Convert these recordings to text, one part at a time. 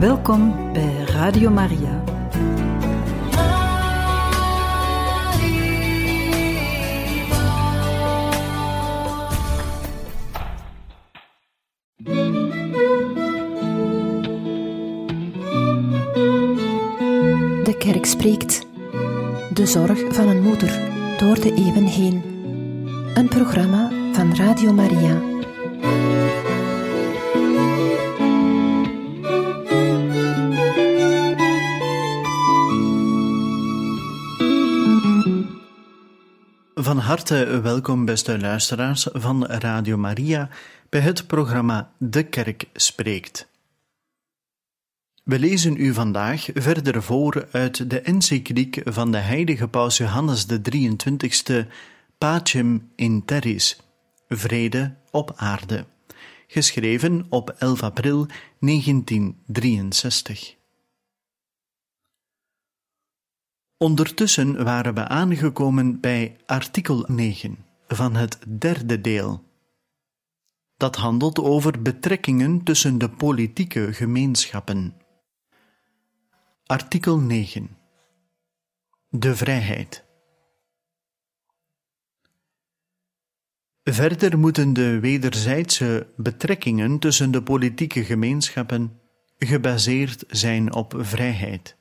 Welkom bij Radio Maria. De kerk spreekt. De zorg van een moeder door de eeuwen heen. Een programma van Radio Maria. Harte welkom, beste luisteraars van Radio Maria, bij het programma De Kerk Spreekt. We lezen u vandaag verder voor uit de encycliek van de heilige paus Johannes de 23ste Pacem in Terris, Vrede op aarde, geschreven op 11 april 1963. Ondertussen waren we aangekomen bij artikel 9 van het derde deel. Dat handelt over betrekkingen tussen de politieke gemeenschappen. Artikel 9 De vrijheid. Verder moeten de wederzijdse betrekkingen tussen de politieke gemeenschappen gebaseerd zijn op vrijheid.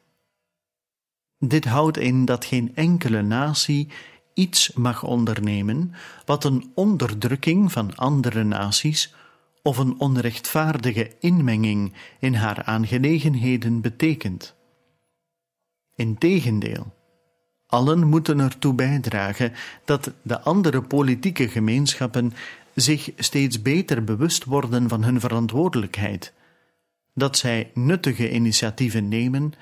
Dit houdt in dat geen enkele natie iets mag ondernemen wat een onderdrukking van andere naties of een onrechtvaardige inmenging in haar aangelegenheden betekent. Integendeel, allen moeten ertoe bijdragen dat de andere politieke gemeenschappen zich steeds beter bewust worden van hun verantwoordelijkheid, dat zij nuttige initiatieven nemen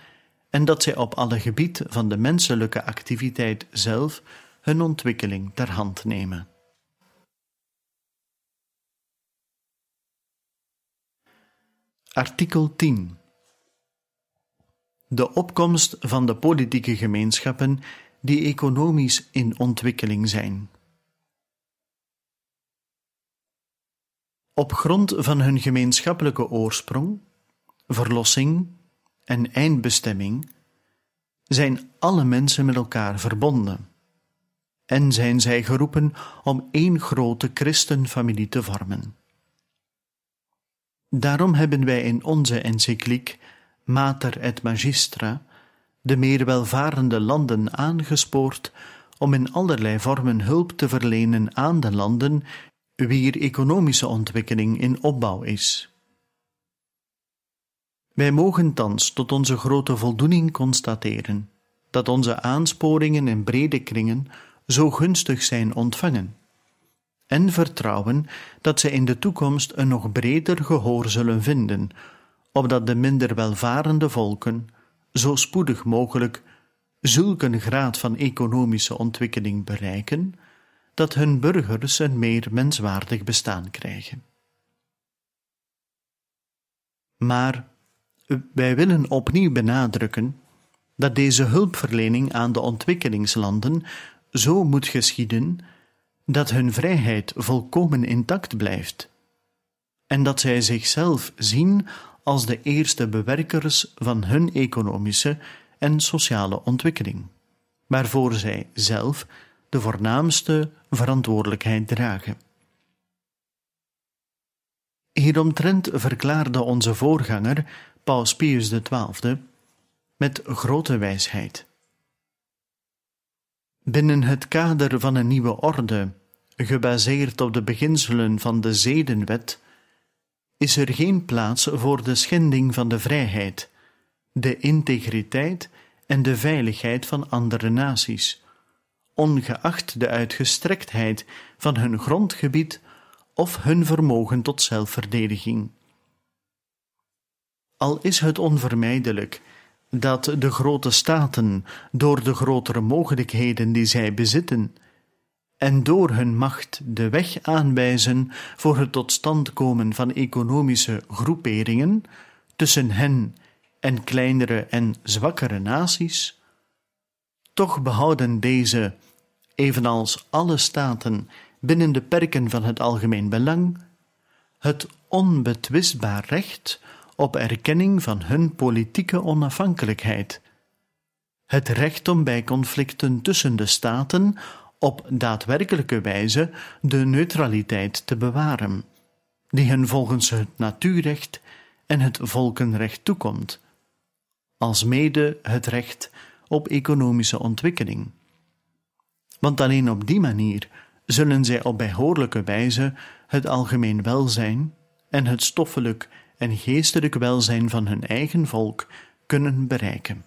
en dat zij op alle gebied van de menselijke activiteit zelf hun ontwikkeling ter hand nemen. Artikel 10 De opkomst van de politieke gemeenschappen die economisch in ontwikkeling zijn. Op grond van hun gemeenschappelijke oorsprong, verlossing en eindbestemming zijn alle mensen met elkaar verbonden en zijn zij geroepen om één grote christenfamilie te vormen. Daarom hebben wij in onze encycliek Mater et Magistra de meer welvarende landen aangespoord om in allerlei vormen hulp te verlenen aan de landen wier economische ontwikkeling in opbouw is. Wij mogen thans tot onze grote voldoening constateren dat onze aansporingen in brede kringen zo gunstig zijn ontvangen, en vertrouwen dat zij in de toekomst een nog breder gehoor zullen vinden, opdat de minder welvarende volken zo spoedig mogelijk zulk een graad van economische ontwikkeling bereiken, dat hun burgers een meer menswaardig bestaan krijgen. Maar wij willen opnieuw benadrukken dat deze hulpverlening aan de ontwikkelingslanden zo moet geschieden dat hun vrijheid volkomen intact blijft en dat zij zichzelf zien als de eerste bewerkers van hun economische en sociale ontwikkeling, waarvoor zij zelf de voornaamste verantwoordelijkheid dragen. Hieromtrent verklaarde onze voorganger Paus Pius XII met grote wijsheid. Binnen het kader van een nieuwe orde, gebaseerd op de beginselen van de zedenwet, is er geen plaats voor de schending van de vrijheid, de integriteit en de veiligheid van andere naties, ongeacht de uitgestrektheid van hun grondgebied of hun vermogen tot zelfverdediging. Al is het onvermijdelijk dat de grote staten door de grotere mogelijkheden die zij bezitten en door hun macht de weg aanwijzen voor het tot stand komen van economische groeperingen tussen hen en kleinere en zwakkere naties, toch behouden deze, evenals alle staten binnen de perken van het algemeen belang, het onbetwistbaar recht op erkenning van hun politieke onafhankelijkheid, het recht om bij conflicten tussen de staten op daadwerkelijke wijze de neutraliteit te bewaren, die hen volgens het natuurrecht en het volkenrecht toekomt, alsmede het recht op economische ontwikkeling. Want alleen op die manier zullen zij op behoorlijke wijze het algemeen welzijn en het stoffelijk en geestelijk welzijn van hun eigen volk kunnen bereiken.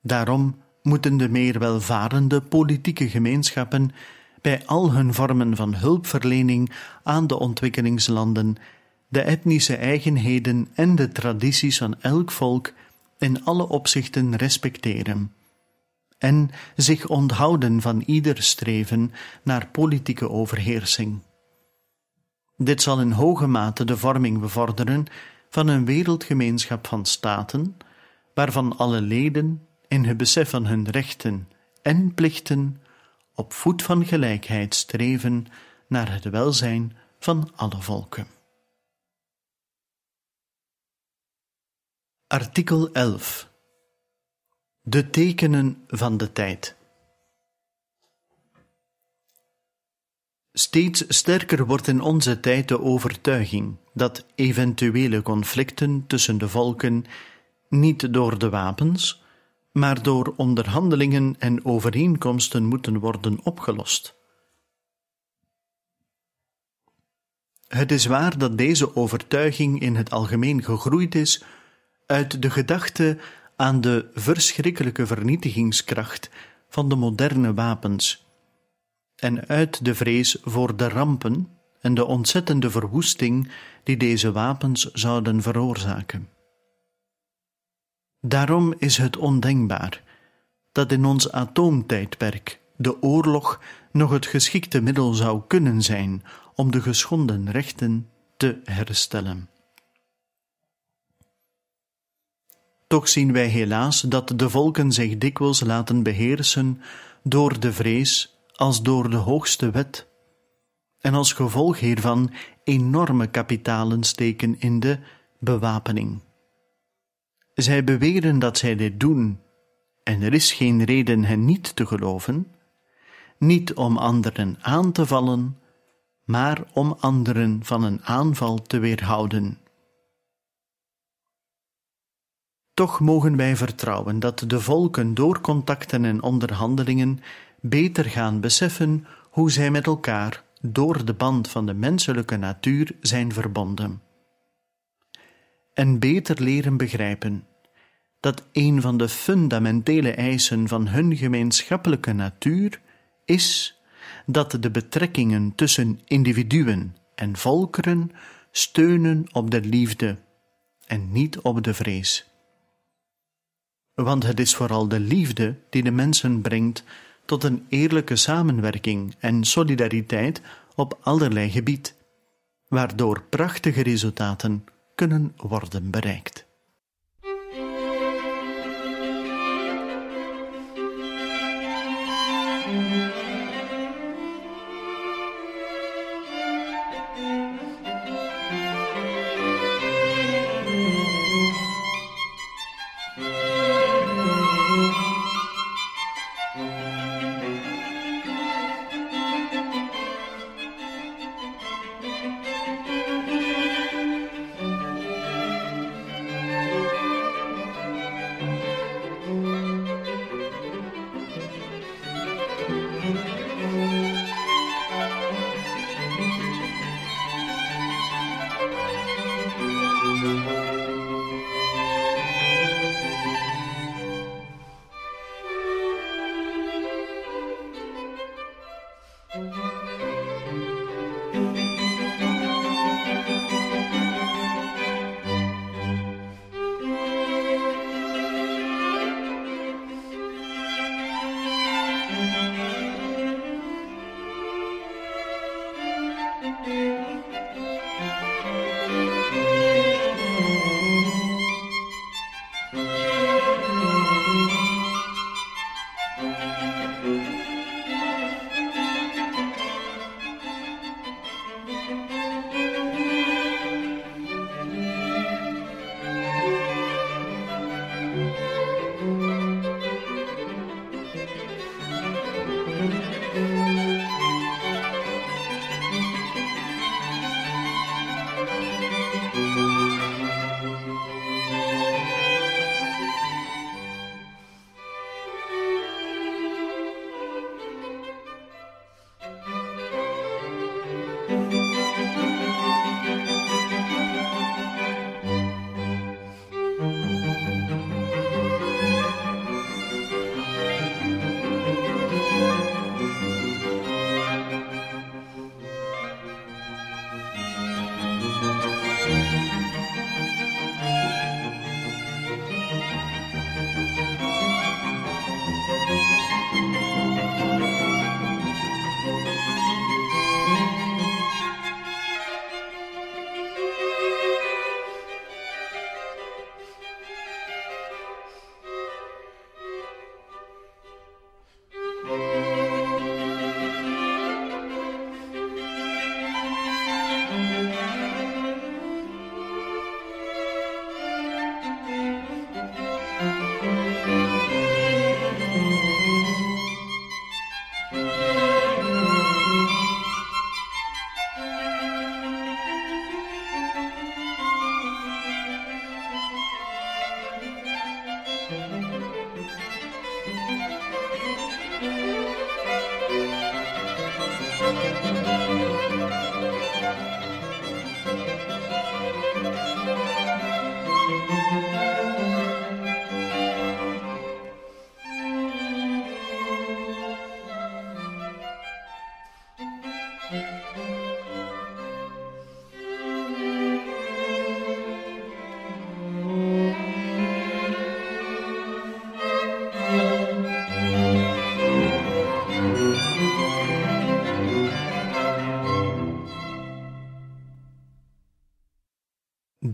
Daarom moeten de meer welvarende politieke gemeenschappen bij al hun vormen van hulpverlening aan de ontwikkelingslanden de etnische eigenheden en de tradities van elk volk in alle opzichten respecteren en zich onthouden van ieder streven naar politieke overheersing. Dit zal in hoge mate de vorming bevorderen van een wereldgemeenschap van staten, waarvan alle leden in het besef van hun rechten en plichten op voet van gelijkheid streven naar het welzijn van alle volken. Artikel 11 De tekenen van de tijd Steeds sterker wordt in onze tijd de overtuiging dat eventuele conflicten tussen de volken niet door de wapens, maar door onderhandelingen en overeenkomsten moeten worden opgelost. Het is waar dat deze overtuiging in het algemeen gegroeid is uit de gedachte aan de verschrikkelijke vernietigingskracht van de moderne wapens en uit de vrees voor de rampen en de ontzettende verwoesting die deze wapens zouden veroorzaken. Daarom is het ondenkbaar dat in ons atoomtijdperk de oorlog nog het geschikte middel zou kunnen zijn om de geschonden rechten te herstellen. Toch zien wij helaas dat de volken zich dikwijls laten beheersen door de vrees als door de hoogste wet, en als gevolg hiervan enorme kapitalen steken in de bewapening. Zij beweren dat zij dit doen, en er is geen reden hen niet te geloven, niet om anderen aan te vallen, maar om anderen van een aanval te weerhouden. Toch mogen wij vertrouwen dat de volken door contacten en onderhandelingen beter gaan beseffen hoe zij met elkaar door de band van de menselijke natuur zijn verbonden. En beter leren begrijpen dat een van de fundamentele eisen van hun gemeenschappelijke natuur is dat de betrekkingen tussen individuen en volkeren steunen op de liefde en niet op de vrees. Want het is vooral de liefde die de mensen brengt tot een eerlijke samenwerking en solidariteit op allerlei gebied, waardoor prachtige resultaten kunnen worden bereikt.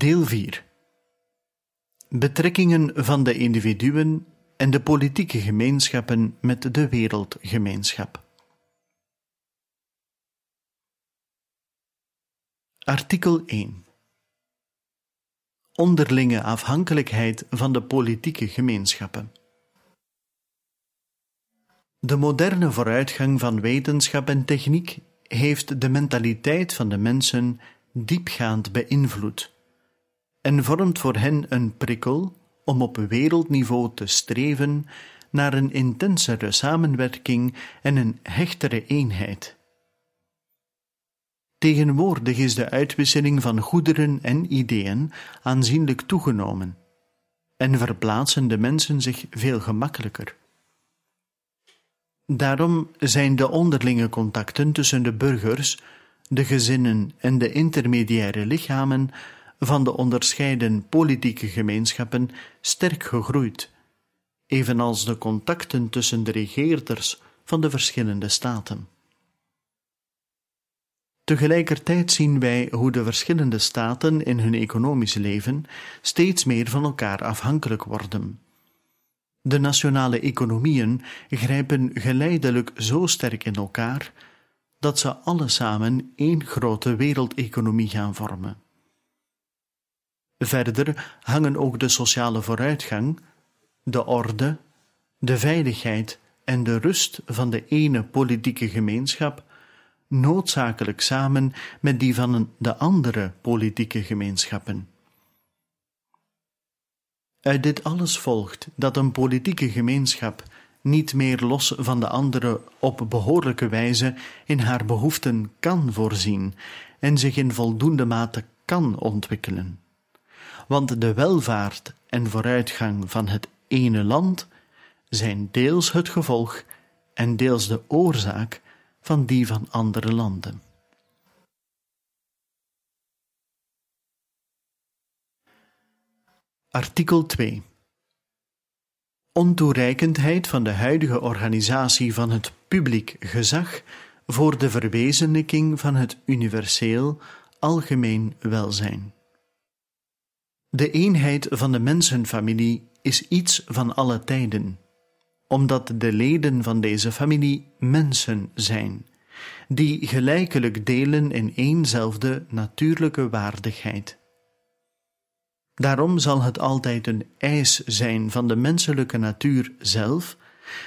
Deel 4 Betrekkingen van de individuen en de politieke gemeenschappen met de wereldgemeenschap. Artikel 1 Onderlinge afhankelijkheid van de politieke gemeenschappen. De moderne vooruitgang van wetenschap en techniek heeft de mentaliteit van de mensen diepgaand beïnvloed en vormt voor hen een prikkel om op wereldniveau te streven naar een intensere samenwerking en een hechtere eenheid. Tegenwoordig is de uitwisseling van goederen en ideeën aanzienlijk toegenomen en verplaatsen de mensen zich veel gemakkelijker. Daarom zijn de onderlinge contacten tussen de burgers, de gezinnen en de intermediaire lichamen van de onderscheiden politieke gemeenschappen sterk gegroeid, evenals de contacten tussen de regeerders van de verschillende staten. Tegelijkertijd zien wij hoe de verschillende staten in hun economisch leven steeds meer van elkaar afhankelijk worden. De nationale economieën grijpen geleidelijk zo sterk in elkaar dat ze alle samen één grote wereldeconomie gaan vormen. Verder hangen ook de sociale vooruitgang, de orde, de veiligheid en de rust van de ene politieke gemeenschap noodzakelijk samen met die van de andere politieke gemeenschappen. Uit dit alles volgt dat een politieke gemeenschap niet meer los van de andere op behoorlijke wijze in haar behoeften kan voorzien en zich in voldoende mate kan ontwikkelen want de welvaart en vooruitgang van het ene land zijn deels het gevolg en deels de oorzaak van die van andere landen. Artikel 2 Ontoereikendheid van de huidige organisatie van het publiek gezag voor de verwezenlijking van het universeel algemeen welzijn. De eenheid van de mensenfamilie is iets van alle tijden, omdat de leden van deze familie mensen zijn, die gelijkelijk delen in éénzelfde natuurlijke waardigheid. Daarom zal het altijd een eis zijn van de menselijke natuur zelf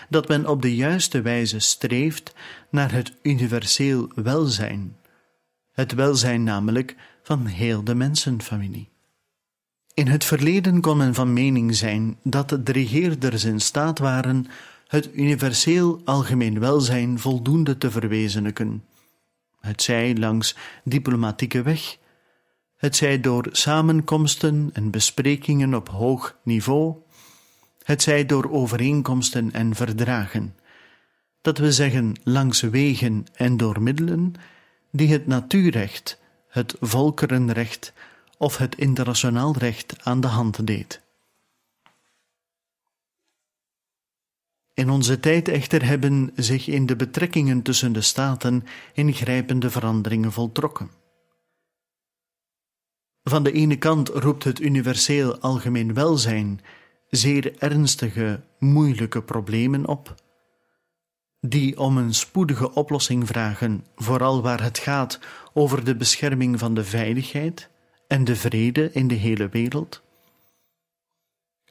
dat men op de juiste wijze streeft naar het universeel welzijn, het welzijn namelijk van heel de mensenfamilie. In het verleden kon men van mening zijn dat de regeerders in staat waren het universeel algemeen welzijn voldoende te verwezenlijken. Het zij langs diplomatieke weg, het zij door samenkomsten en besprekingen op hoog niveau, het zij door overeenkomsten en verdragen, dat we zeggen langs wegen en door middelen die het natuurrecht, het volkerenrecht of het internationaal recht aan de hand deed. In onze tijd echter hebben zich in de betrekkingen tussen de staten ingrijpende veranderingen voltrokken. Van de ene kant roept het universeel algemeen welzijn zeer ernstige, moeilijke problemen op, die om een spoedige oplossing vragen, vooral waar het gaat over de bescherming van de veiligheid, en de vrede in de hele wereld?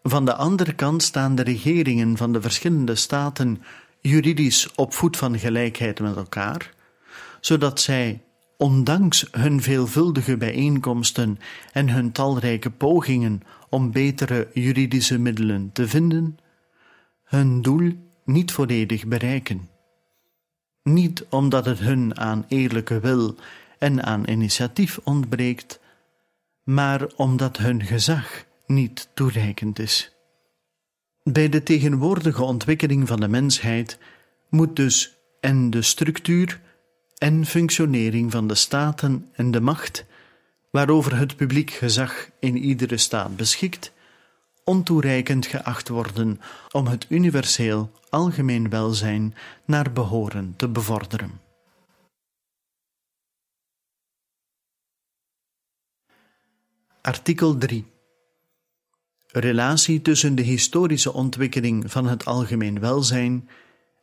Van de andere kant staan de regeringen van de verschillende staten juridisch op voet van gelijkheid met elkaar, zodat zij, ondanks hun veelvuldige bijeenkomsten en hun talrijke pogingen om betere juridische middelen te vinden, hun doel niet volledig bereiken. Niet omdat het hun aan eerlijke wil en aan initiatief ontbreekt, maar omdat hun gezag niet toereikend is. Bij de tegenwoordige ontwikkeling van de mensheid moet dus en de structuur en functionering van de staten en de macht waarover het publiek gezag in iedere staat beschikt, ontoereikend geacht worden om het universeel algemeen welzijn naar behoren te bevorderen. Artikel 3 Relatie tussen de historische ontwikkeling van het algemeen welzijn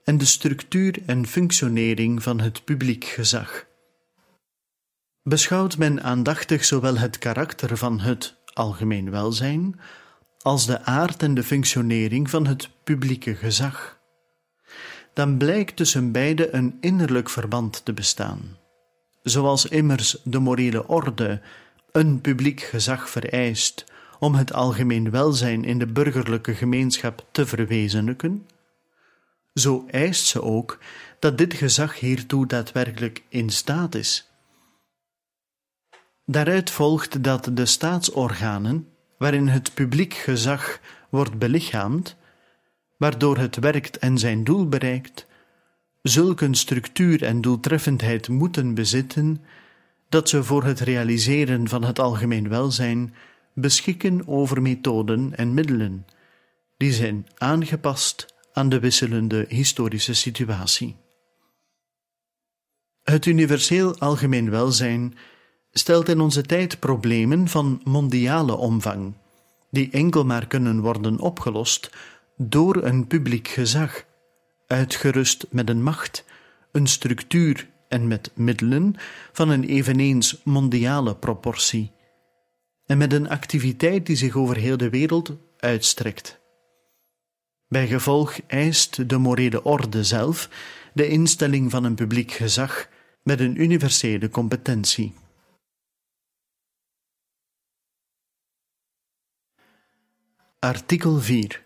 en de structuur en functionering van het publiek gezag. Beschouwt men aandachtig zowel het karakter van het algemeen welzijn als de aard en de functionering van het publieke gezag, dan blijkt tussen beide een innerlijk verband te bestaan. Zoals immers de morele orde een publiek gezag vereist om het algemeen welzijn in de burgerlijke gemeenschap te verwezenlijken, zo eist ze ook dat dit gezag hiertoe daadwerkelijk in staat is. Daaruit volgt dat de staatsorganen, waarin het publiek gezag wordt belichaamd, waardoor het werkt en zijn doel bereikt, zulke structuur en doeltreffendheid moeten bezitten dat ze voor het realiseren van het algemeen welzijn beschikken over methoden en middelen die zijn aangepast aan de wisselende historische situatie. Het universeel algemeen welzijn stelt in onze tijd problemen van mondiale omvang, die enkel maar kunnen worden opgelost door een publiek gezag, uitgerust met een macht, een structuur en met middelen van een eveneens mondiale proportie, en met een activiteit die zich over heel de wereld uitstrekt. Bij gevolg eist de morele orde zelf de instelling van een publiek gezag met een universele competentie. Artikel 4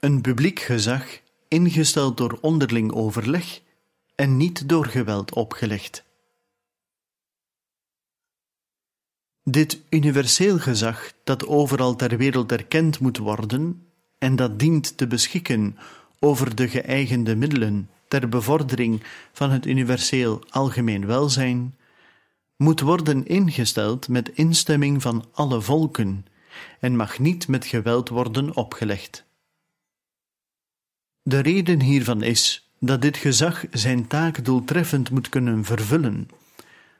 Een publiek gezag ingesteld door onderling overleg en niet door geweld opgelegd. Dit universeel gezag, dat overal ter wereld erkend moet worden en dat dient te beschikken over de geëigende middelen ter bevordering van het universeel algemeen welzijn, moet worden ingesteld met instemming van alle volken en mag niet met geweld worden opgelegd. De reden hiervan is dat dit gezag zijn taak doeltreffend moet kunnen vervullen,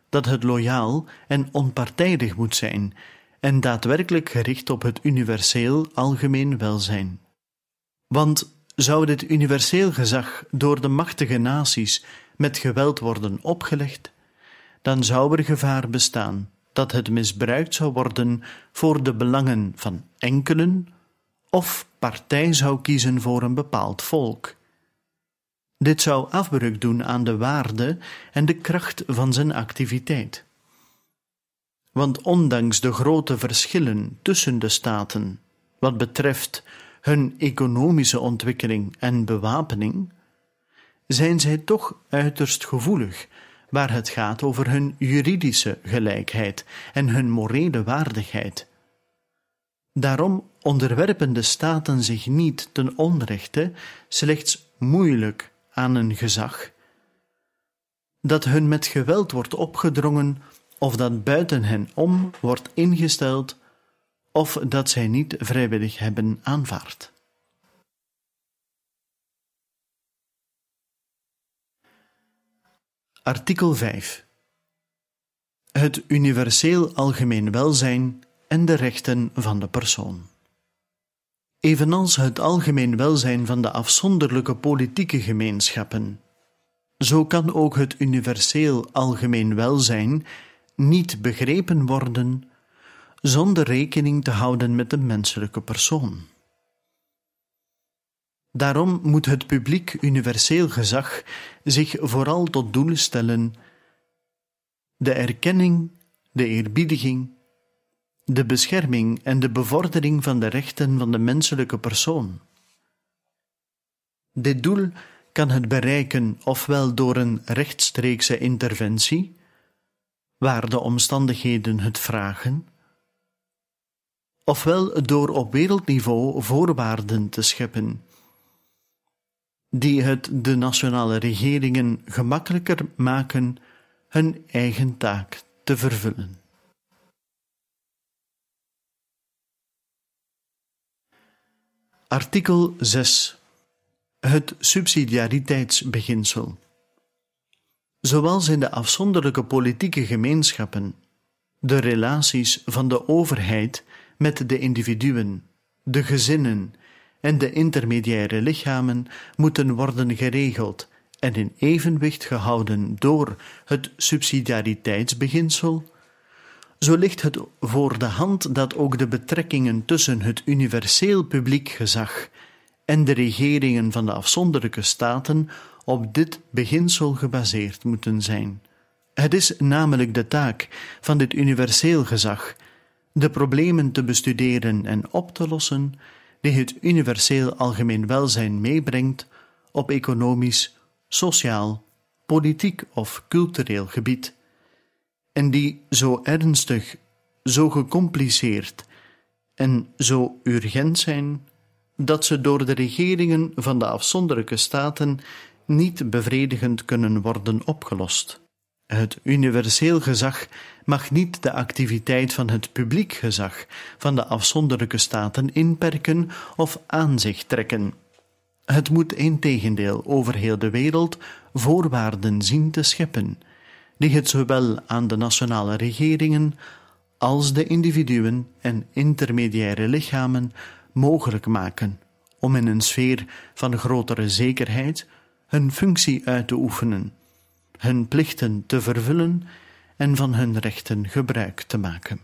dat het loyaal en onpartijdig moet zijn en daadwerkelijk gericht op het universeel algemeen welzijn. Want zou dit universeel gezag door de machtige naties met geweld worden opgelegd, dan zou er gevaar bestaan dat het misbruikt zou worden voor de belangen van enkelen of partij zou kiezen voor een bepaald volk. Dit zou afbreuk doen aan de waarde en de kracht van zijn activiteit. Want ondanks de grote verschillen tussen de staten wat betreft hun economische ontwikkeling en bewapening, zijn zij toch uiterst gevoelig waar het gaat over hun juridische gelijkheid en hun morele waardigheid. Daarom onderwerpen de staten zich niet ten onrechte slechts moeilijk aan een gezag, dat hun met geweld wordt opgedrongen of dat buiten hen om wordt ingesteld of dat zij niet vrijwillig hebben aanvaard. Artikel 5 Het universeel algemeen welzijn en de rechten van de persoon. Evenals het algemeen welzijn van de afzonderlijke politieke gemeenschappen, zo kan ook het universeel algemeen welzijn niet begrepen worden zonder rekening te houden met de menselijke persoon. Daarom moet het publiek universeel gezag zich vooral tot doel stellen de erkenning, de eerbiediging, de bescherming en de bevordering van de rechten van de menselijke persoon. Dit doel kan het bereiken ofwel door een rechtstreekse interventie, waar de omstandigheden het vragen, ofwel door op wereldniveau voorwaarden te scheppen die het de nationale regeringen gemakkelijker maken hun eigen taak te vervullen. Artikel 6. Het subsidiariteitsbeginsel. Zoals in de afzonderlijke politieke gemeenschappen, de relaties van de overheid met de individuen, de gezinnen en de intermediaire lichamen moeten worden geregeld en in evenwicht gehouden door het subsidiariteitsbeginsel, zo ligt het voor de hand dat ook de betrekkingen tussen het universeel publiek gezag en de regeringen van de afzonderlijke staten op dit beginsel gebaseerd moeten zijn. Het is namelijk de taak van dit universeel gezag de problemen te bestuderen en op te lossen die het universeel algemeen welzijn meebrengt op economisch, sociaal, politiek of cultureel gebied, en die zo ernstig, zo gecompliceerd en zo urgent zijn, dat ze door de regeringen van de afzonderlijke staten niet bevredigend kunnen worden opgelost. Het universeel gezag mag niet de activiteit van het publiek gezag van de afzonderlijke staten inperken of aan zich trekken. Het moet integendeel over heel de wereld voorwaarden zien te scheppen, die het zowel aan de nationale regeringen als de individuen en intermediaire lichamen mogelijk maken om in een sfeer van grotere zekerheid hun functie uit te oefenen hun plichten te vervullen en van hun rechten gebruik te maken.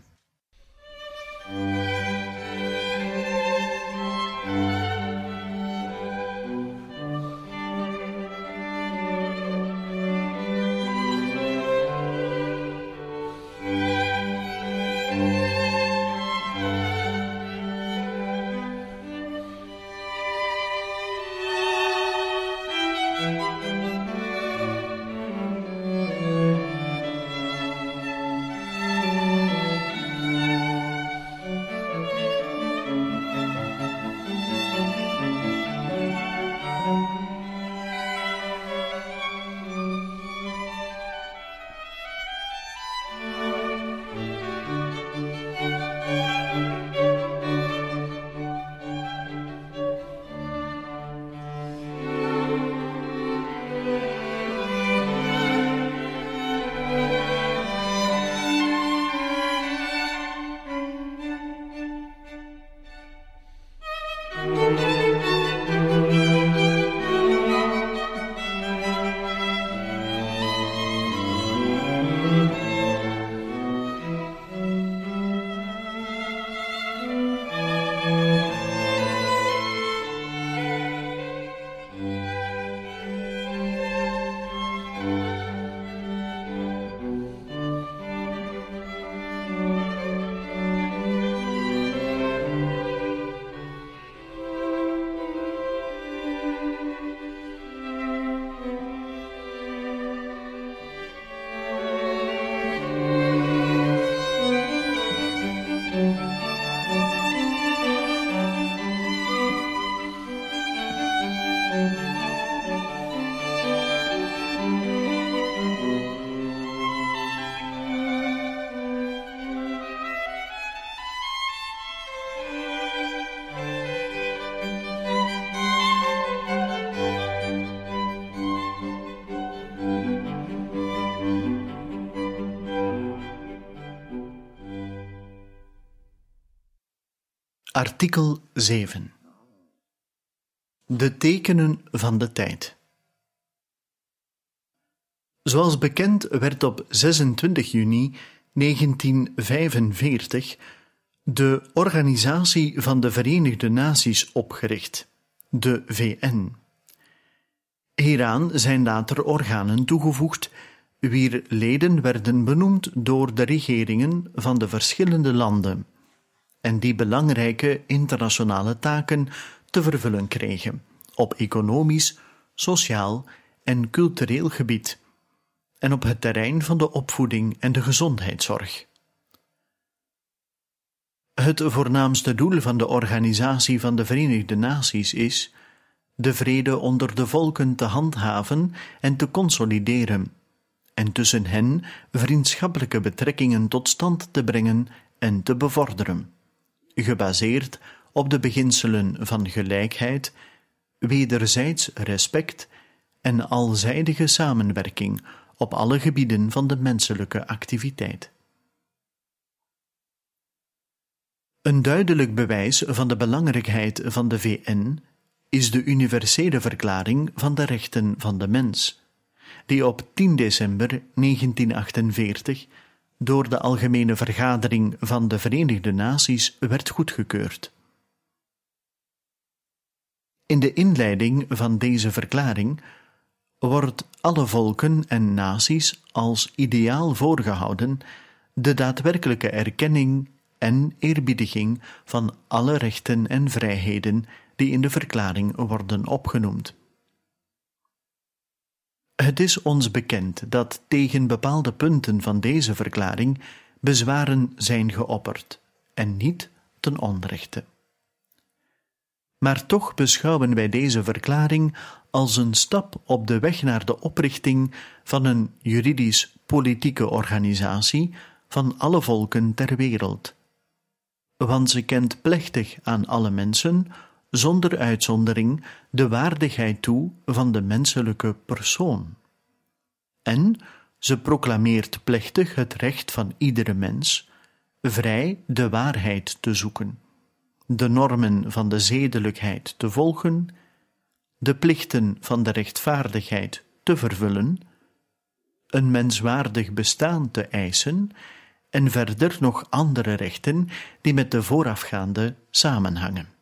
Artikel 7 De tekenen van de tijd. Zoals bekend werd op 26 juni 1945 de Organisatie van de Verenigde Naties opgericht, de VN. Hieraan zijn later organen toegevoegd, wier leden werden benoemd door de regeringen van de verschillende landen en die belangrijke internationale taken te vervullen kregen op economisch, sociaal en cultureel gebied en op het terrein van de opvoeding en de gezondheidszorg. Het voornaamste doel van de Organisatie van de Verenigde Naties is de vrede onder de volken te handhaven en te consolideren, en tussen hen vriendschappelijke betrekkingen tot stand te brengen en te bevorderen, gebaseerd op de beginselen van gelijkheid, wederzijds respect en alzijdige samenwerking op alle gebieden van de menselijke activiteit. Een duidelijk bewijs van de belangrijkheid van de VN is de universele verklaring van de rechten van de mens, die op 10 december 1948 door de Algemene Vergadering van de Verenigde Naties werd goedgekeurd. In de inleiding van deze verklaring wordt alle volken en naties als ideaal voorgehouden de daadwerkelijke erkenning en eerbiediging van alle rechten en vrijheden die in de verklaring worden opgenoemd. Het is ons bekend dat tegen bepaalde punten van deze verklaring bezwaren zijn geopperd, en niet ten onrechte. Maar toch beschouwen wij deze verklaring als een stap op de weg naar de oprichting van een juridisch-politieke organisatie van alle volken ter wereld. Want ze kent plechtig aan alle mensen, zonder uitzondering, de waardigheid toe van de menselijke persoon. En ze proclameert plechtig het recht van iedere mens vrij de waarheid te zoeken, de normen van de zedelijkheid te volgen de plichten van de rechtvaardigheid te vervullen, een menswaardig bestaan te eisen en verder nog andere rechten die met de voorafgaande samenhangen.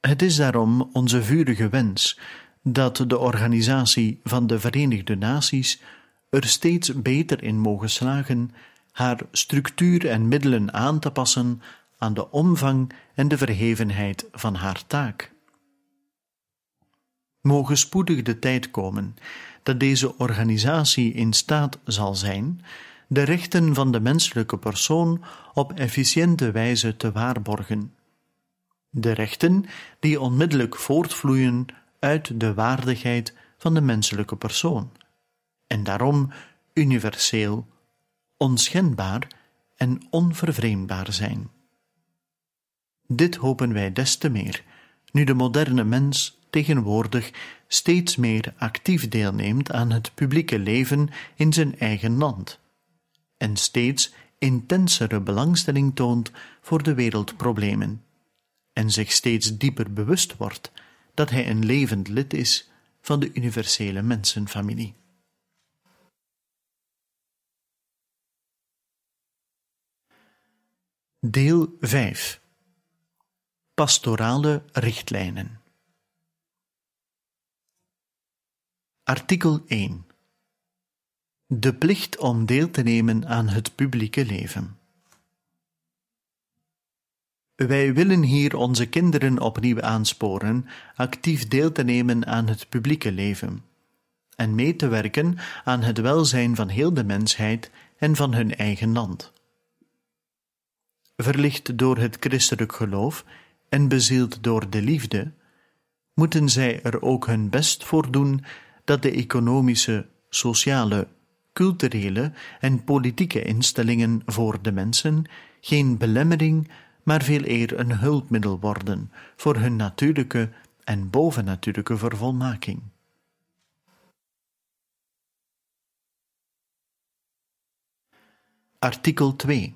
Het is daarom onze vurige wens dat de organisatie van de Verenigde Naties er steeds beter in mogen slagen haar structuur en middelen aan te passen aan de omvang en de verhevenheid van haar taak. Mogen spoedig de tijd komen dat deze organisatie in staat zal zijn de rechten van de menselijke persoon op efficiënte wijze te waarborgen. De rechten die onmiddellijk voortvloeien uit de waardigheid van de menselijke persoon, en daarom universeel, onschendbaar en onvervreemdbaar zijn. Dit hopen wij des te meer, nu de moderne mens tegenwoordig steeds meer actief deelneemt aan het publieke leven in zijn eigen land en steeds intensere belangstelling toont voor de wereldproblemen en zich steeds dieper bewust wordt dat hij een levend lid is van de universele mensenfamilie. Deel 5 Pastorale richtlijnen. Artikel 1. De plicht om deel te nemen aan het publieke leven. Wij willen hier onze kinderen opnieuw aansporen actief deel te nemen aan het publieke leven en mee te werken aan het welzijn van heel de mensheid en van hun eigen land. Verlicht door het christelijk geloof en bezield door de liefde, moeten zij er ook hun best voor doen dat de economische, sociale, culturele en politieke instellingen voor de mensen geen belemmering, maar veel eer een hulpmiddel worden voor hun natuurlijke en bovennatuurlijke vervolmaking. Artikel 2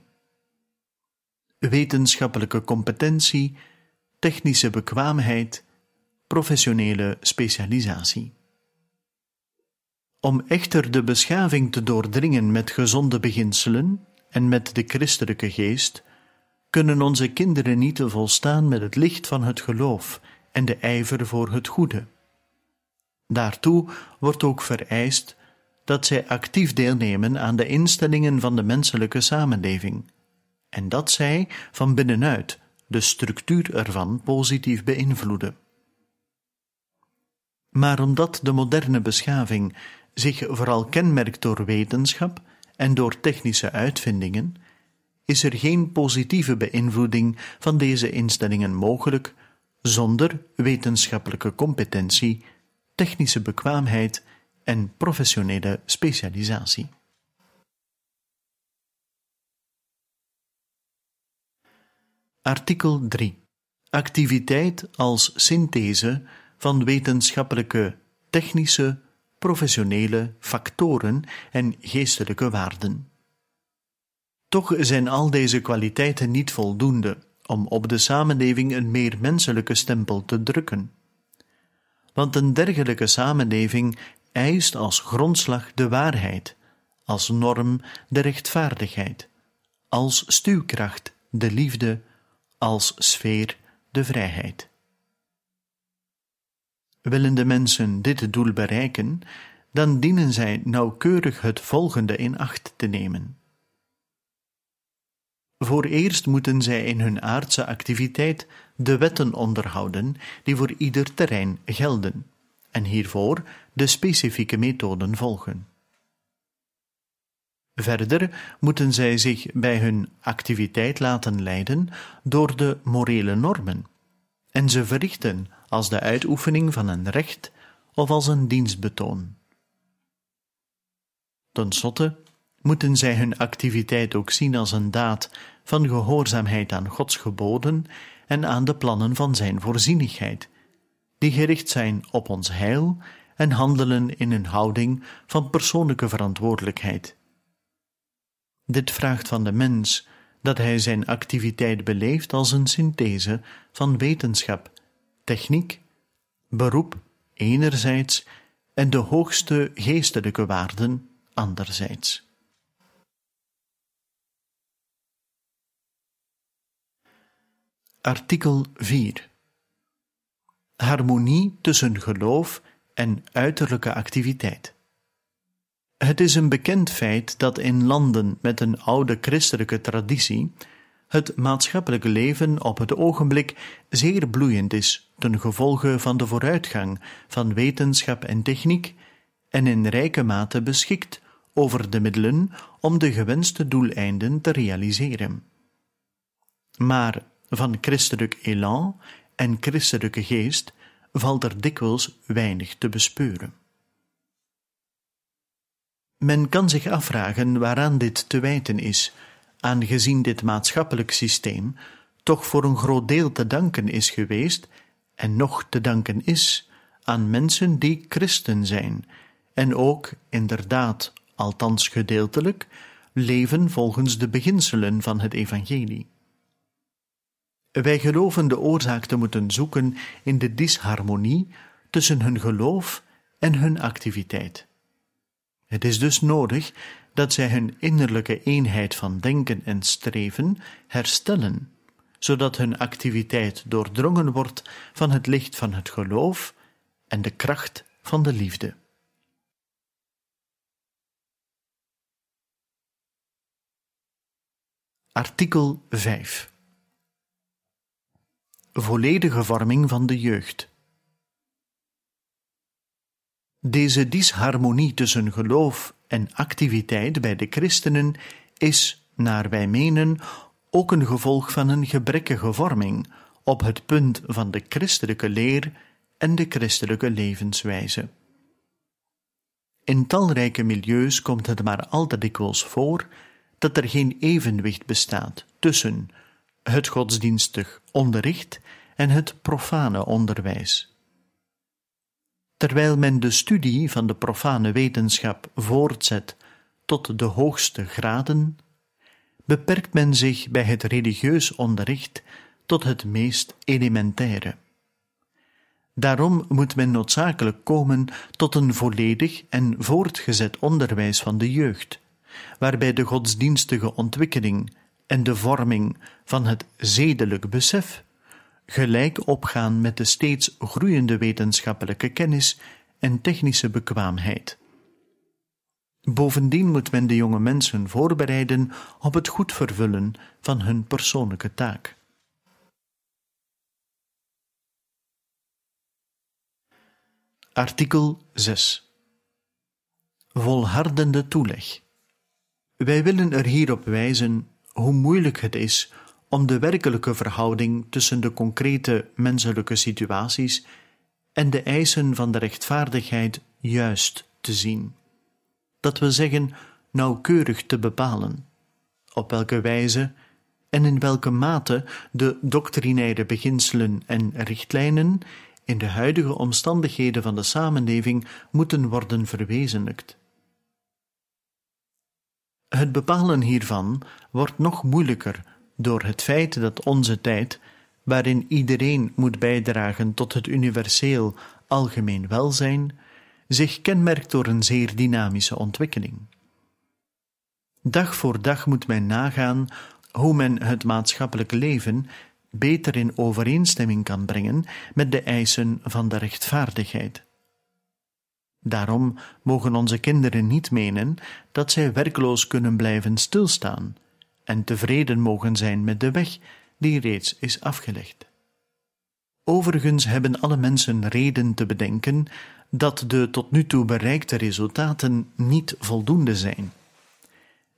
Wetenschappelijke competentie technische bekwaamheid, professionele specialisatie. Om echter de beschaving te doordringen met gezonde beginselen en met de christelijke geest, kunnen onze kinderen niet volstaan met het licht van het geloof en de ijver voor het goede. Daartoe wordt ook vereist dat zij actief deelnemen aan de instellingen van de menselijke samenleving, en dat zij van binnenuit de structuur ervan positief beïnvloeden. Maar omdat de moderne beschaving zich vooral kenmerkt door wetenschap en door technische uitvindingen, is er geen positieve beïnvloeding van deze instellingen mogelijk zonder wetenschappelijke competentie, technische bekwaamheid en professionele specialisatie. Artikel 3. Activiteit als synthese van wetenschappelijke, technische, professionele factoren en geestelijke waarden. Toch zijn al deze kwaliteiten niet voldoende om op de samenleving een meer menselijke stempel te drukken. Want een dergelijke samenleving eist als grondslag de waarheid, als norm de rechtvaardigheid, als stuwkracht de liefde, als sfeer de vrijheid. Willen de mensen dit doel bereiken, dan dienen zij nauwkeurig het volgende in acht te nemen. Voor eerst moeten zij in hun aardse activiteit de wetten onderhouden die voor ieder terrein gelden, en hiervoor de specifieke methoden volgen. Verder moeten zij zich bij hun activiteit laten leiden door de morele normen, en ze verrichten als de uitoefening van een recht of als een dienstbetoon. Ten slotte moeten zij hun activiteit ook zien als een daad van gehoorzaamheid aan Gods geboden en aan de plannen van Zijn voorzienigheid, die gericht zijn op ons heil en handelen in een houding van persoonlijke verantwoordelijkheid. Dit vraagt van de mens dat hij zijn activiteit beleeft als een synthese van wetenschap, techniek, beroep enerzijds en de hoogste geestelijke waarden anderzijds. Artikel 4 Harmonie tussen geloof en uiterlijke activiteit. Het is een bekend feit dat in landen met een oude christelijke traditie het maatschappelijke leven op het ogenblik zeer bloeiend is ten gevolge van de vooruitgang van wetenschap en techniek en in rijke mate beschikt over de middelen om de gewenste doeleinden te realiseren. Maar van christelijk elan en christelijke geest valt er dikwijls weinig te bespeuren. Men kan zich afvragen waaraan dit te wijten is, aangezien dit maatschappelijk systeem toch voor een groot deel te danken is geweest en nog te danken is aan mensen die christen zijn en ook inderdaad, althans gedeeltelijk, leven volgens de beginselen van het evangelie. Wij geloven de oorzaak te moeten zoeken in de disharmonie tussen hun geloof en hun activiteit. Het is dus nodig dat zij hun innerlijke eenheid van denken en streven herstellen, zodat hun activiteit doordrongen wordt van het licht van het geloof en de kracht van de liefde. Artikel 5 Volledige vorming van de jeugd. Deze disharmonie tussen geloof en activiteit bij de christenen is, naar wij menen, ook een gevolg van een gebrekkige vorming op het punt van de christelijke leer en de christelijke levenswijze. In talrijke milieus komt het maar al te dikwijls voor dat er geen evenwicht bestaat tussen het godsdienstig onderricht en het profane onderwijs. Terwijl men de studie van de profane wetenschap voortzet tot de hoogste graden, beperkt men zich bij het religieus onderricht tot het meest elementaire. Daarom moet men noodzakelijk komen tot een volledig en voortgezet onderwijs van de jeugd, waarbij de godsdienstige ontwikkeling en de vorming van het zedelijk besef gelijk opgaan met de steeds groeiende wetenschappelijke kennis en technische bekwaamheid. Bovendien moet men de jonge mensen voorbereiden op het goed vervullen van hun persoonlijke taak. Artikel 6 Volhardende toeleg. Wij willen er hierop wijzen hoe moeilijk het is om de werkelijke verhouding tussen de concrete menselijke situaties en de eisen van de rechtvaardigheid juist te zien. Dat wil zeggen, nauwkeurig te bepalen, op welke wijze en in welke mate de doctrinaire beginselen en richtlijnen in de huidige omstandigheden van de samenleving moeten worden verwezenlijkt. Het bepalen hiervan wordt nog moeilijker door het feit dat onze tijd, waarin iedereen moet bijdragen tot het universeel algemeen welzijn, zich kenmerkt door een zeer dynamische ontwikkeling. Dag voor dag moet men nagaan hoe men het maatschappelijk leven beter in overeenstemming kan brengen met de eisen van de rechtvaardigheid. Daarom mogen onze kinderen niet menen dat zij werkloos kunnen blijven stilstaan en tevreden mogen zijn met de weg die reeds is afgelegd. Overigens hebben alle mensen reden te bedenken dat de tot nu toe bereikte resultaten niet voldoende zijn.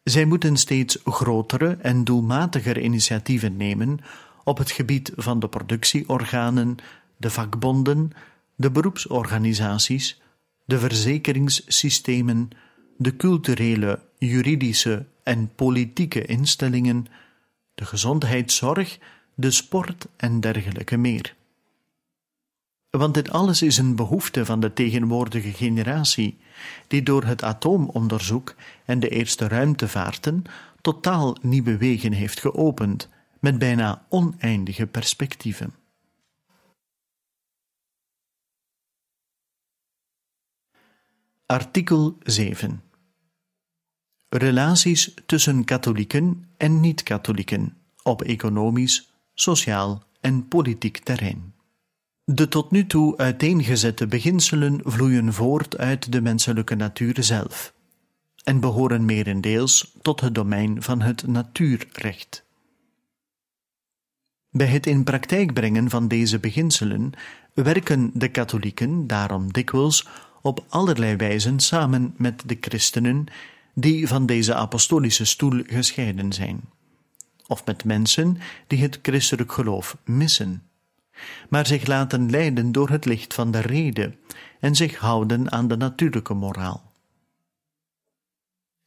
Zij moeten steeds grotere en doelmatiger initiatieven nemen op het gebied van de productieorganen, de vakbonden, de beroepsorganisaties, de verzekeringssystemen, de culturele, juridische en politieke instellingen, de gezondheidszorg, de sport en dergelijke meer. Want dit alles is een behoefte van de tegenwoordige generatie, die door het atoomonderzoek en de eerste ruimtevaarten totaal nieuwe wegen heeft geopend, met bijna oneindige perspectieven. Artikel 7 Relaties tussen katholieken en niet-katholieken op economisch, sociaal en politiek terrein. De tot nu toe uiteengezette beginselen vloeien voort uit de menselijke natuur zelf en behoren merendeels tot het domein van het natuurrecht. Bij het in praktijk brengen van deze beginselen werken de katholieken daarom dikwijls op allerlei wijzen samen met de christenen die van deze apostolische stoel gescheiden zijn, of met mensen die het christelijk geloof missen, maar zich laten leiden door het licht van de rede en zich houden aan de natuurlijke moraal.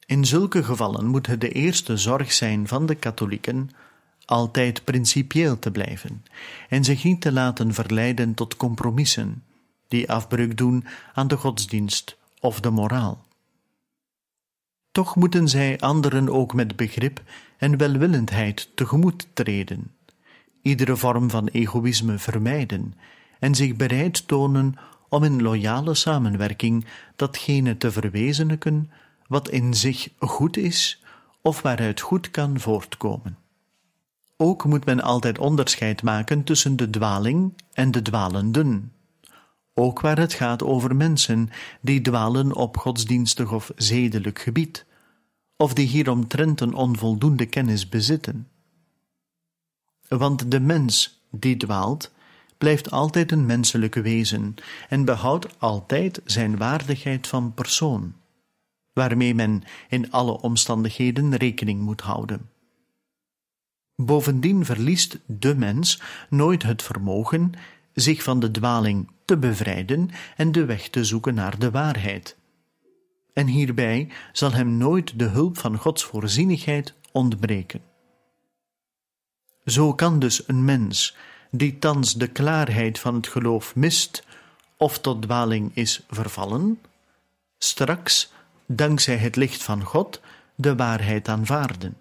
In zulke gevallen moet het de eerste zorg zijn van de katholieken altijd principieel te blijven en zich niet te laten verleiden tot compromissen die afbreuk doen aan de godsdienst of de moraal. Toch moeten zij anderen ook met begrip en welwillendheid tegemoet treden, iedere vorm van egoïsme vermijden en zich bereid tonen om in loyale samenwerking datgene te verwezenlijken wat in zich goed is of waaruit goed kan voortkomen. Ook moet men altijd onderscheid maken tussen de dwaling en de dwalenden, ook waar het gaat over mensen die dwalen op godsdienstig of zedelijk gebied, of die hieromtrent een onvoldoende kennis bezitten. Want de mens die dwaalt, blijft altijd een menselijke wezen en behoudt altijd zijn waardigheid van persoon, waarmee men in alle omstandigheden rekening moet houden. Bovendien verliest de mens nooit het vermogen zich van de dwaling te bevrijden en de weg te zoeken naar de waarheid. En hierbij zal hem nooit de hulp van Gods voorzienigheid ontbreken. Zo kan dus een mens, die thans de klaarheid van het geloof mist of tot dwaling is vervallen, straks, dankzij het licht van God, de waarheid aanvaarden.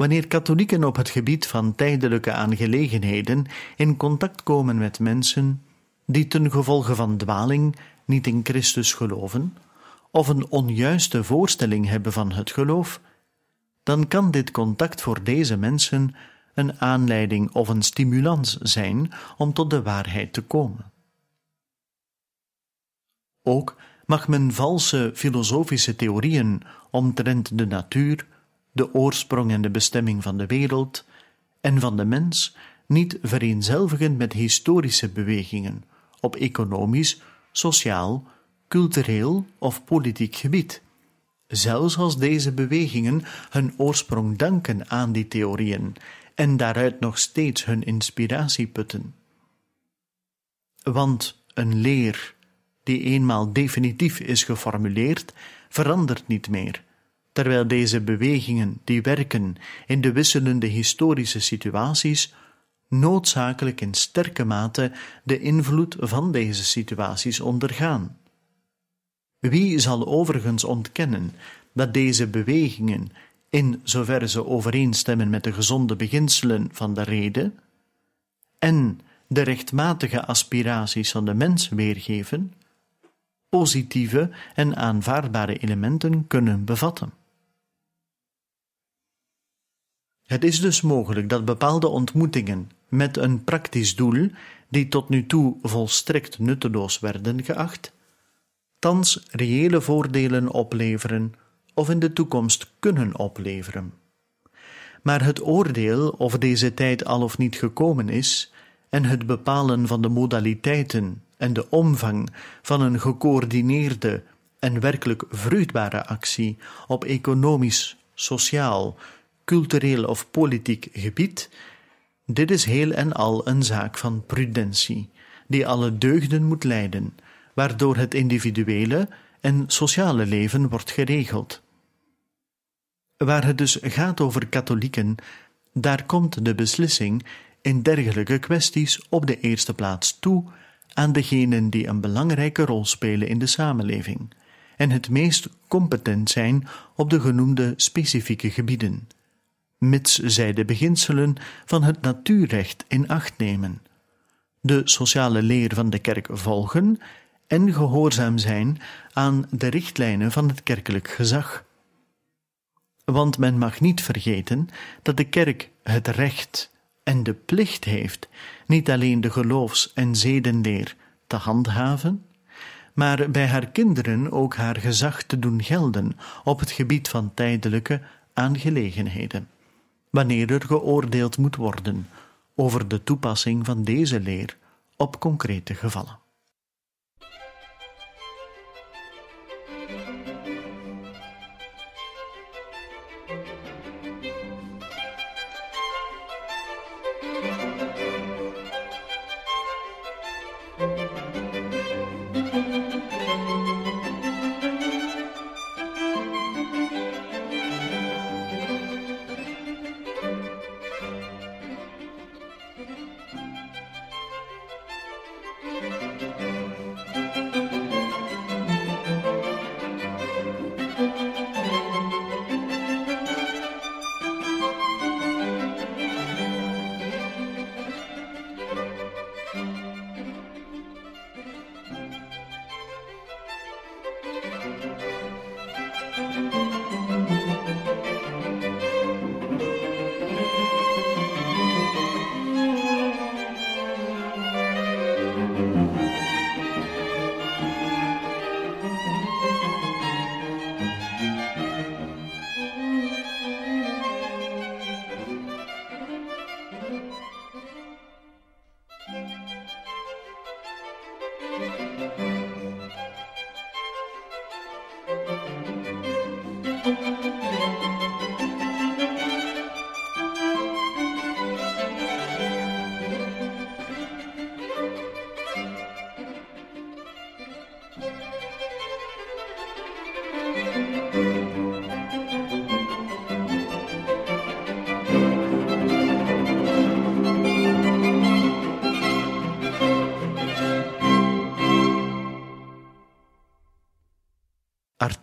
Wanneer katholieken op het gebied van tijdelijke aangelegenheden in contact komen met mensen die ten gevolge van dwaling niet in Christus geloven, of een onjuiste voorstelling hebben van het geloof, dan kan dit contact voor deze mensen een aanleiding of een stimulans zijn om tot de waarheid te komen. Ook mag men valse filosofische theorieën omtrent de natuur de oorsprong en de bestemming van de wereld en van de mens niet vereenzelvigen met historische bewegingen op economisch, sociaal, cultureel of politiek gebied, zelfs als deze bewegingen hun oorsprong danken aan die theorieën en daaruit nog steeds hun inspiratie putten. Want een leer die eenmaal definitief is geformuleerd, verandert niet meer, terwijl deze bewegingen die werken in de wisselende historische situaties noodzakelijk in sterke mate de invloed van deze situaties ondergaan. Wie zal overigens ontkennen dat deze bewegingen, in zoverre ze overeenstemmen met de gezonde beginselen van de rede, en de rechtmatige aspiraties van de mens weergeven, positieve en aanvaardbare elementen kunnen bevatten. Het is dus mogelijk dat bepaalde ontmoetingen met een praktisch doel, die tot nu toe volstrekt nutteloos werden geacht, thans reële voordelen opleveren of in de toekomst kunnen opleveren. Maar het oordeel of deze tijd al of niet gekomen is en het bepalen van de modaliteiten en de omvang van een gecoördineerde en werkelijk vruchtbare actie op economisch, sociaal, cultureel of politiek gebied, dit is heel en al een zaak van prudentie, die alle deugden moet leiden, waardoor het individuele en sociale leven wordt geregeld. Waar het dus gaat over katholieken, daar komt de beslissing in dergelijke kwesties op de eerste plaats toe aan degenen die een belangrijke rol spelen in de samenleving en het meest competent zijn op de genoemde specifieke gebieden, mits zij de beginselen van het natuurrecht in acht nemen, de sociale leer van de kerk volgen en gehoorzaam zijn aan de richtlijnen van het kerkelijk gezag. Want men mag niet vergeten dat de kerk het recht en de plicht heeft niet alleen de geloofs- en zedenleer te handhaven, maar bij haar kinderen ook haar gezag te doen gelden op het gebied van tijdelijke aangelegenheden, wanneer er geoordeeld moet worden over de toepassing van deze leer op concrete gevallen.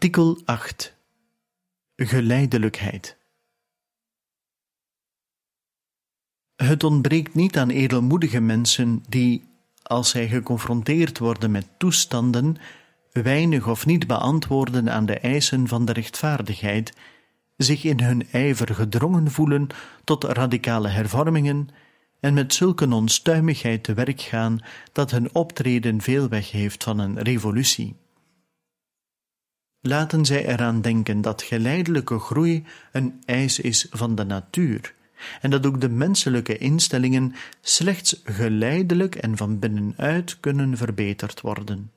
Artikel 8 Geleidelijkheid. Het ontbreekt niet aan edelmoedige mensen die, als zij geconfronteerd worden met toestanden, weinig of niet beantwoorden aan de eisen van de rechtvaardigheid, zich in hun ijver gedrongen voelen tot radicale hervormingen en met zulke onstuimigheid te werk gaan dat hun optreden veel weg heeft van een revolutie laten zij eraan denken dat geleidelijke groei een eis is van de natuur en dat ook de menselijke instellingen slechts geleidelijk en van binnenuit kunnen verbeterd worden.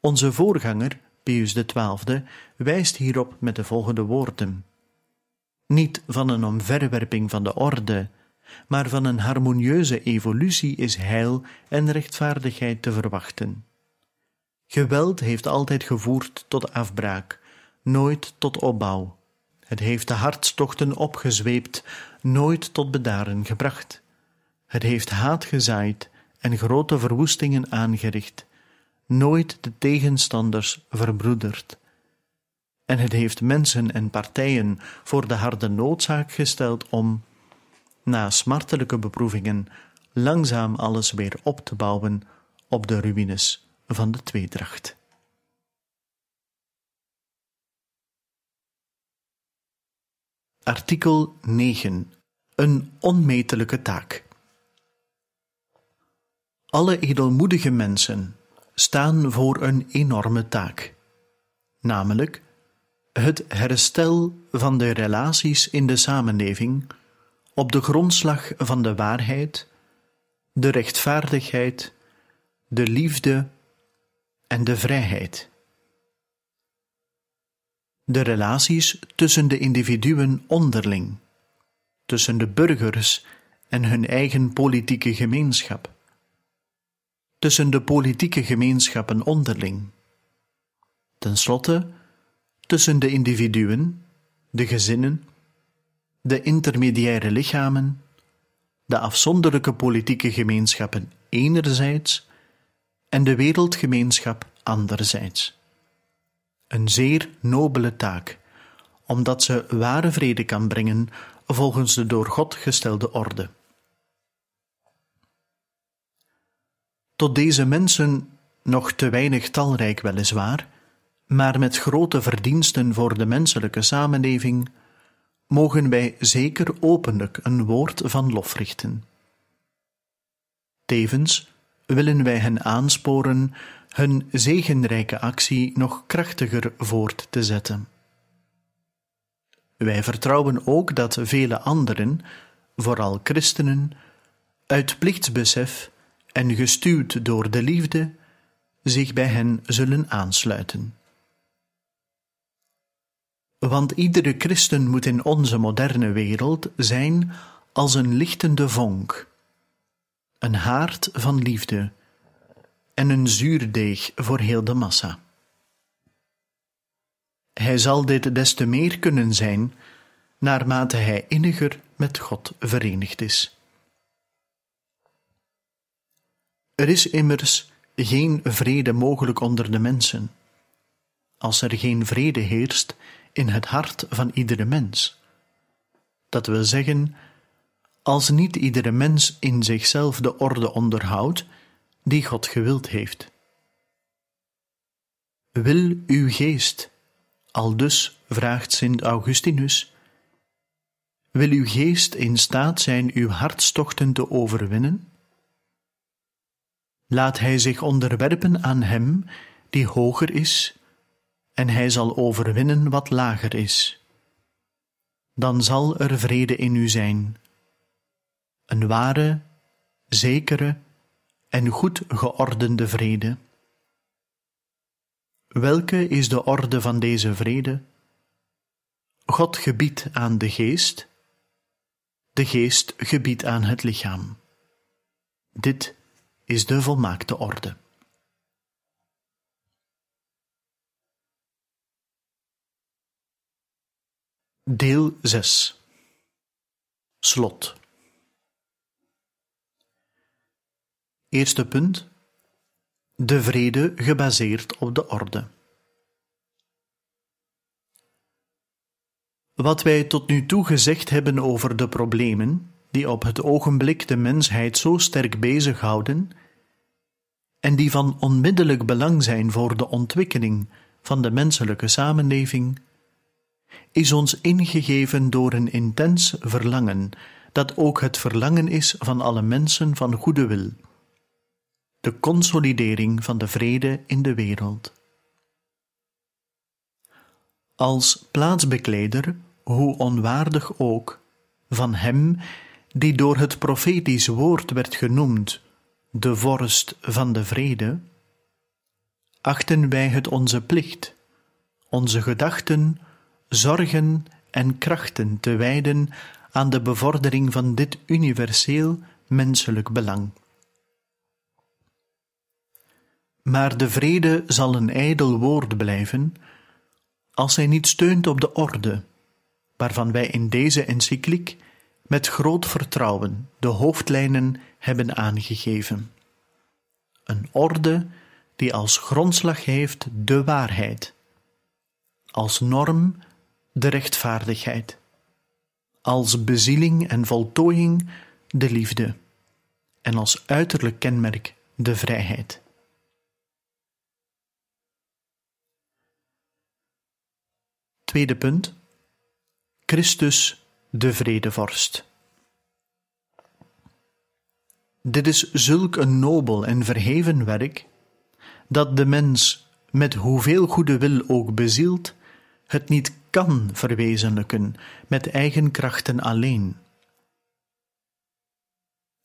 Onze voorganger, Pius XII, wijst hierop met de volgende woorden: Niet van een omverwerping van de orde, maar van een harmonieuze evolutie is heil en rechtvaardigheid te verwachten. Geweld heeft altijd gevoerd tot afbraak, nooit tot opbouw. Het heeft de hartstochten opgezweept, nooit tot bedaren gebracht. Het heeft haat gezaaid en grote verwoestingen aangericht, nooit de tegenstanders verbroederd. En het heeft mensen en partijen voor de harde noodzaak gesteld om, na smartelijke beproevingen, langzaam alles weer op te bouwen op de ruïnes van de tweedracht. Artikel 9. Een onmetelijke taak. Alle edelmoedige mensen staan voor een enorme taak, namelijk het herstel van de relaties in de samenleving op de grondslag van de waarheid, de rechtvaardigheid, de liefde en de vrijheid. De relaties tussen de individuen onderling, tussen de burgers en hun eigen politieke gemeenschap, tussen de politieke gemeenschappen onderling. Ten slotte, tussen de individuen, de gezinnen, de intermediaire lichamen, de afzonderlijke politieke gemeenschappen enerzijds en de wereldgemeenschap anderzijds. Een zeer nobele taak, omdat ze ware vrede kan brengen volgens de door God gestelde orde. Tot deze mensen, nog te weinig talrijk weliswaar, maar met grote verdiensten voor de menselijke samenleving, mogen wij zeker openlijk een woord van lof richten. Tevens willen wij hen aansporen hun zegenrijke actie nog krachtiger voort te zetten. Wij vertrouwen ook dat vele anderen, vooral christenen, uit plichtsbesef en gestuurd door de liefde, zich bij hen zullen aansluiten. Want iedere christen moet in onze moderne wereld zijn als een lichtende vonk, een haard van liefde en een zuurdeeg voor heel de massa. Hij zal dit des te meer kunnen zijn naarmate hij inniger met God verenigd is. Er is immers geen vrede mogelijk onder de mensen, als er geen vrede heerst in het hart van iedere mens. Dat wil zeggen, als niet iedere mens in zichzelf de orde onderhoudt die God gewild heeft. Wil uw geest, aldus vraagt Sint Augustinus, wil uw geest in staat zijn uw hartstochten te overwinnen? Laat hij zich onderwerpen aan hem die hoger is, en hij zal overwinnen wat lager is. Dan zal er vrede in u zijn, een ware, zekere en goed geordende vrede. Welke is de orde van deze vrede? God gebiedt aan de geest, de geest gebiedt aan het lichaam. Dit is de volmaakte orde. Deel 6 Slot Eerste punt. De vrede gebaseerd op de orde. Wat wij tot nu toe gezegd hebben over de problemen die op het ogenblik de mensheid zo sterk bezighouden en die van onmiddellijk belang zijn voor de ontwikkeling van de menselijke samenleving, is ons ingegeven door een intens verlangen, dat ook het verlangen is van alle mensen van goede wil de consolidering van de vrede in de wereld. Als plaatsbekleder, hoe onwaardig ook, van hem die door het profetisch woord werd genoemd de vorst van de vrede, achten wij het onze plicht, onze gedachten, zorgen en krachten te wijden aan de bevordering van dit universeel menselijk belang. Maar de vrede zal een ijdel woord blijven als hij niet steunt op de orde, waarvan wij in deze encycliek met groot vertrouwen de hoofdlijnen hebben aangegeven. Een orde die als grondslag heeft de waarheid, als norm de rechtvaardigheid, als bezieling en voltooiing de liefde en als uiterlijk kenmerk de vrijheid. Tweede punt. Christus de vredevorst. Dit is zulk een nobel en verheven werk, dat de mens, met hoeveel goede wil ook bezield, het niet kan verwezenlijken met eigen krachten alleen.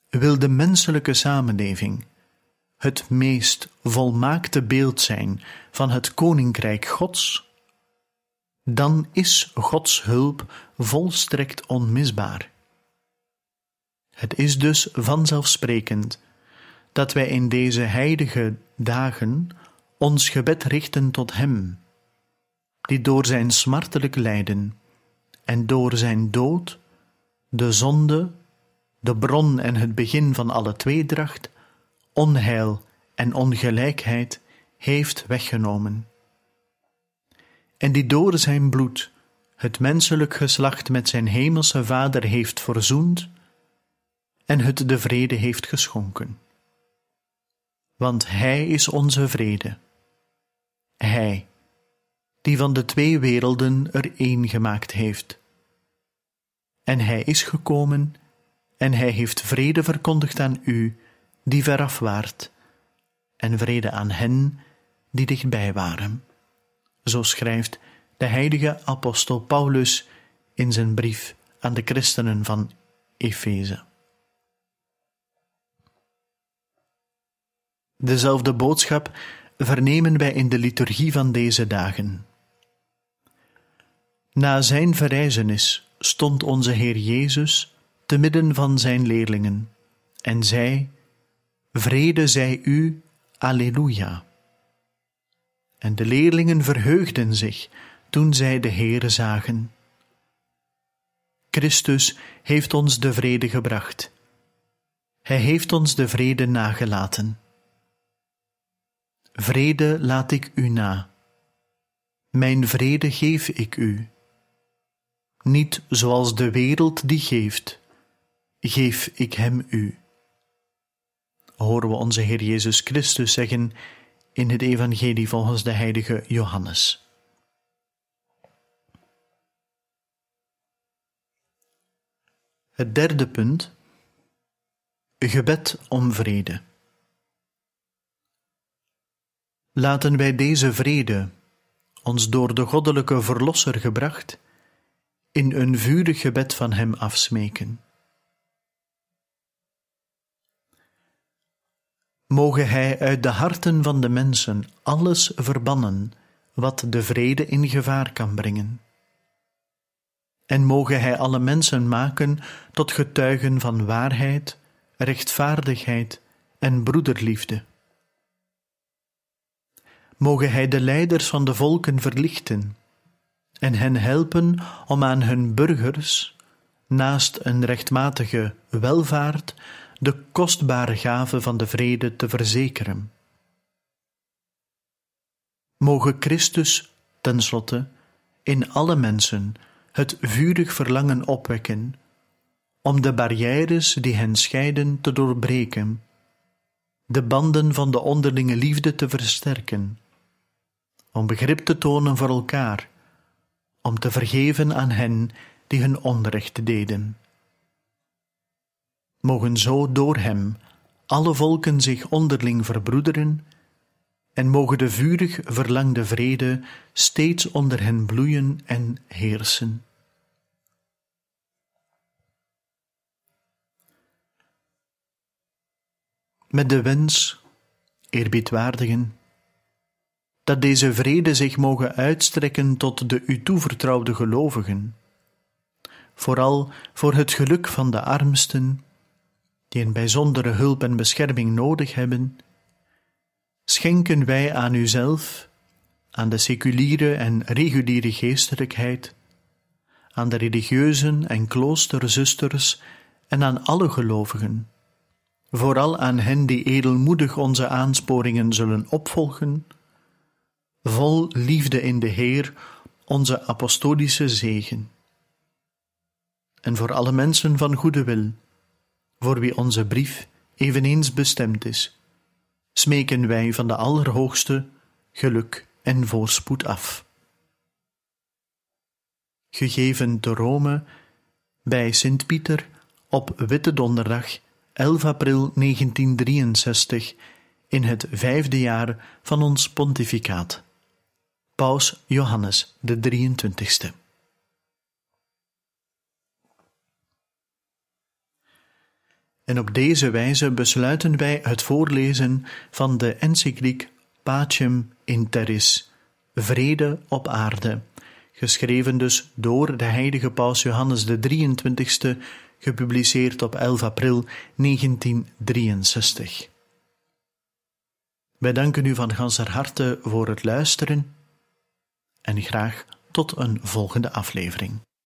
Wil de menselijke samenleving het meest volmaakte beeld zijn van het koninkrijk Gods, dan is Gods hulp volstrekt onmisbaar. Het is dus vanzelfsprekend dat wij in deze heilige dagen ons gebed richten tot Hem, die door zijn smartelijk lijden en door zijn dood de zonde, de bron en het begin van alle tweedracht, onheil en ongelijkheid heeft weggenomen en die door zijn bloed het menselijk geslacht met zijn hemelse Vader heeft verzoend en het de vrede heeft geschonken. Want Hij is onze vrede. Hij, die van de twee werelden er één gemaakt heeft. En Hij is gekomen en Hij heeft vrede verkondigd aan u, die veraf waart, en vrede aan hen die dichtbij waren. Zo schrijft de heilige apostel Paulus in zijn brief aan de christenen van Efeze. Dezelfde boodschap vernemen wij in de liturgie van deze dagen. Na zijn verrijzenis stond onze Heer Jezus te midden van zijn leerlingen en zei: Vrede zij u, Alleluia. En de leerlingen verheugden zich toen zij de Heere zagen. Christus heeft ons de vrede gebracht. Hij heeft ons de vrede nagelaten. Vrede laat ik u na. Mijn vrede geef ik u. Niet zoals de wereld die geeft, geef ik hem u. Horen we onze Heer Jezus Christus zeggen in het Evangelie volgens de heilige Johannes. Het derde punt: gebed om vrede. Laten wij deze vrede, ons door de goddelijke Verlosser gebracht, in een vurig gebed van Hem afsmeken. Moge Hij uit de harten van de mensen alles verbannen wat de vrede in gevaar kan brengen. En moge Hij alle mensen maken tot getuigen van waarheid, rechtvaardigheid en broederliefde. Moge Hij de leiders van de volken verlichten en hen helpen om aan hun burgers, naast een rechtmatige welvaart, de kostbare gave van de vrede te verzekeren. Moge Christus, tenslotte, in alle mensen het vurig verlangen opwekken om de barrières die hen scheiden te doorbreken, de banden van de onderlinge liefde te versterken, om begrip te tonen voor elkaar, om te vergeven aan hen die hun onrecht deden mogen zo door hem alle volken zich onderling verbroederen en mogen de vurig verlangde vrede steeds onder hen bloeien en heersen. Met de wens, eerbiedwaardigen, dat deze vrede zich mogen uitstrekken tot de u toevertrouwde gelovigen, vooral voor het geluk van de armsten, die een bijzondere hulp en bescherming nodig hebben, schenken wij aan uzelf, aan de seculiere en reguliere geestelijkheid, aan de religieuzen en kloosterzusters en aan alle gelovigen, vooral aan hen die edelmoedig onze aansporingen zullen opvolgen, vol liefde in de Heer, onze apostolische zegen. En voor alle mensen van goede wil, voor wie onze brief eveneens bestemd is, smeken wij van de Allerhoogste geluk en voorspoed af. Gegeven te Rome bij Sint-Pieter op Witte Donderdag 11 april 1963 in het vijfde jaar van ons pontificaat. Paus Johannes de 23ste. En op deze wijze besluiten wij het voorlezen van de encycliek Pacem in Terris, Vrede op aarde, geschreven dus door de heilige paus Johannes de 23ste, gepubliceerd op 11 april 1963. Wij danken u van ganser harte voor het luisteren en graag tot een volgende aflevering.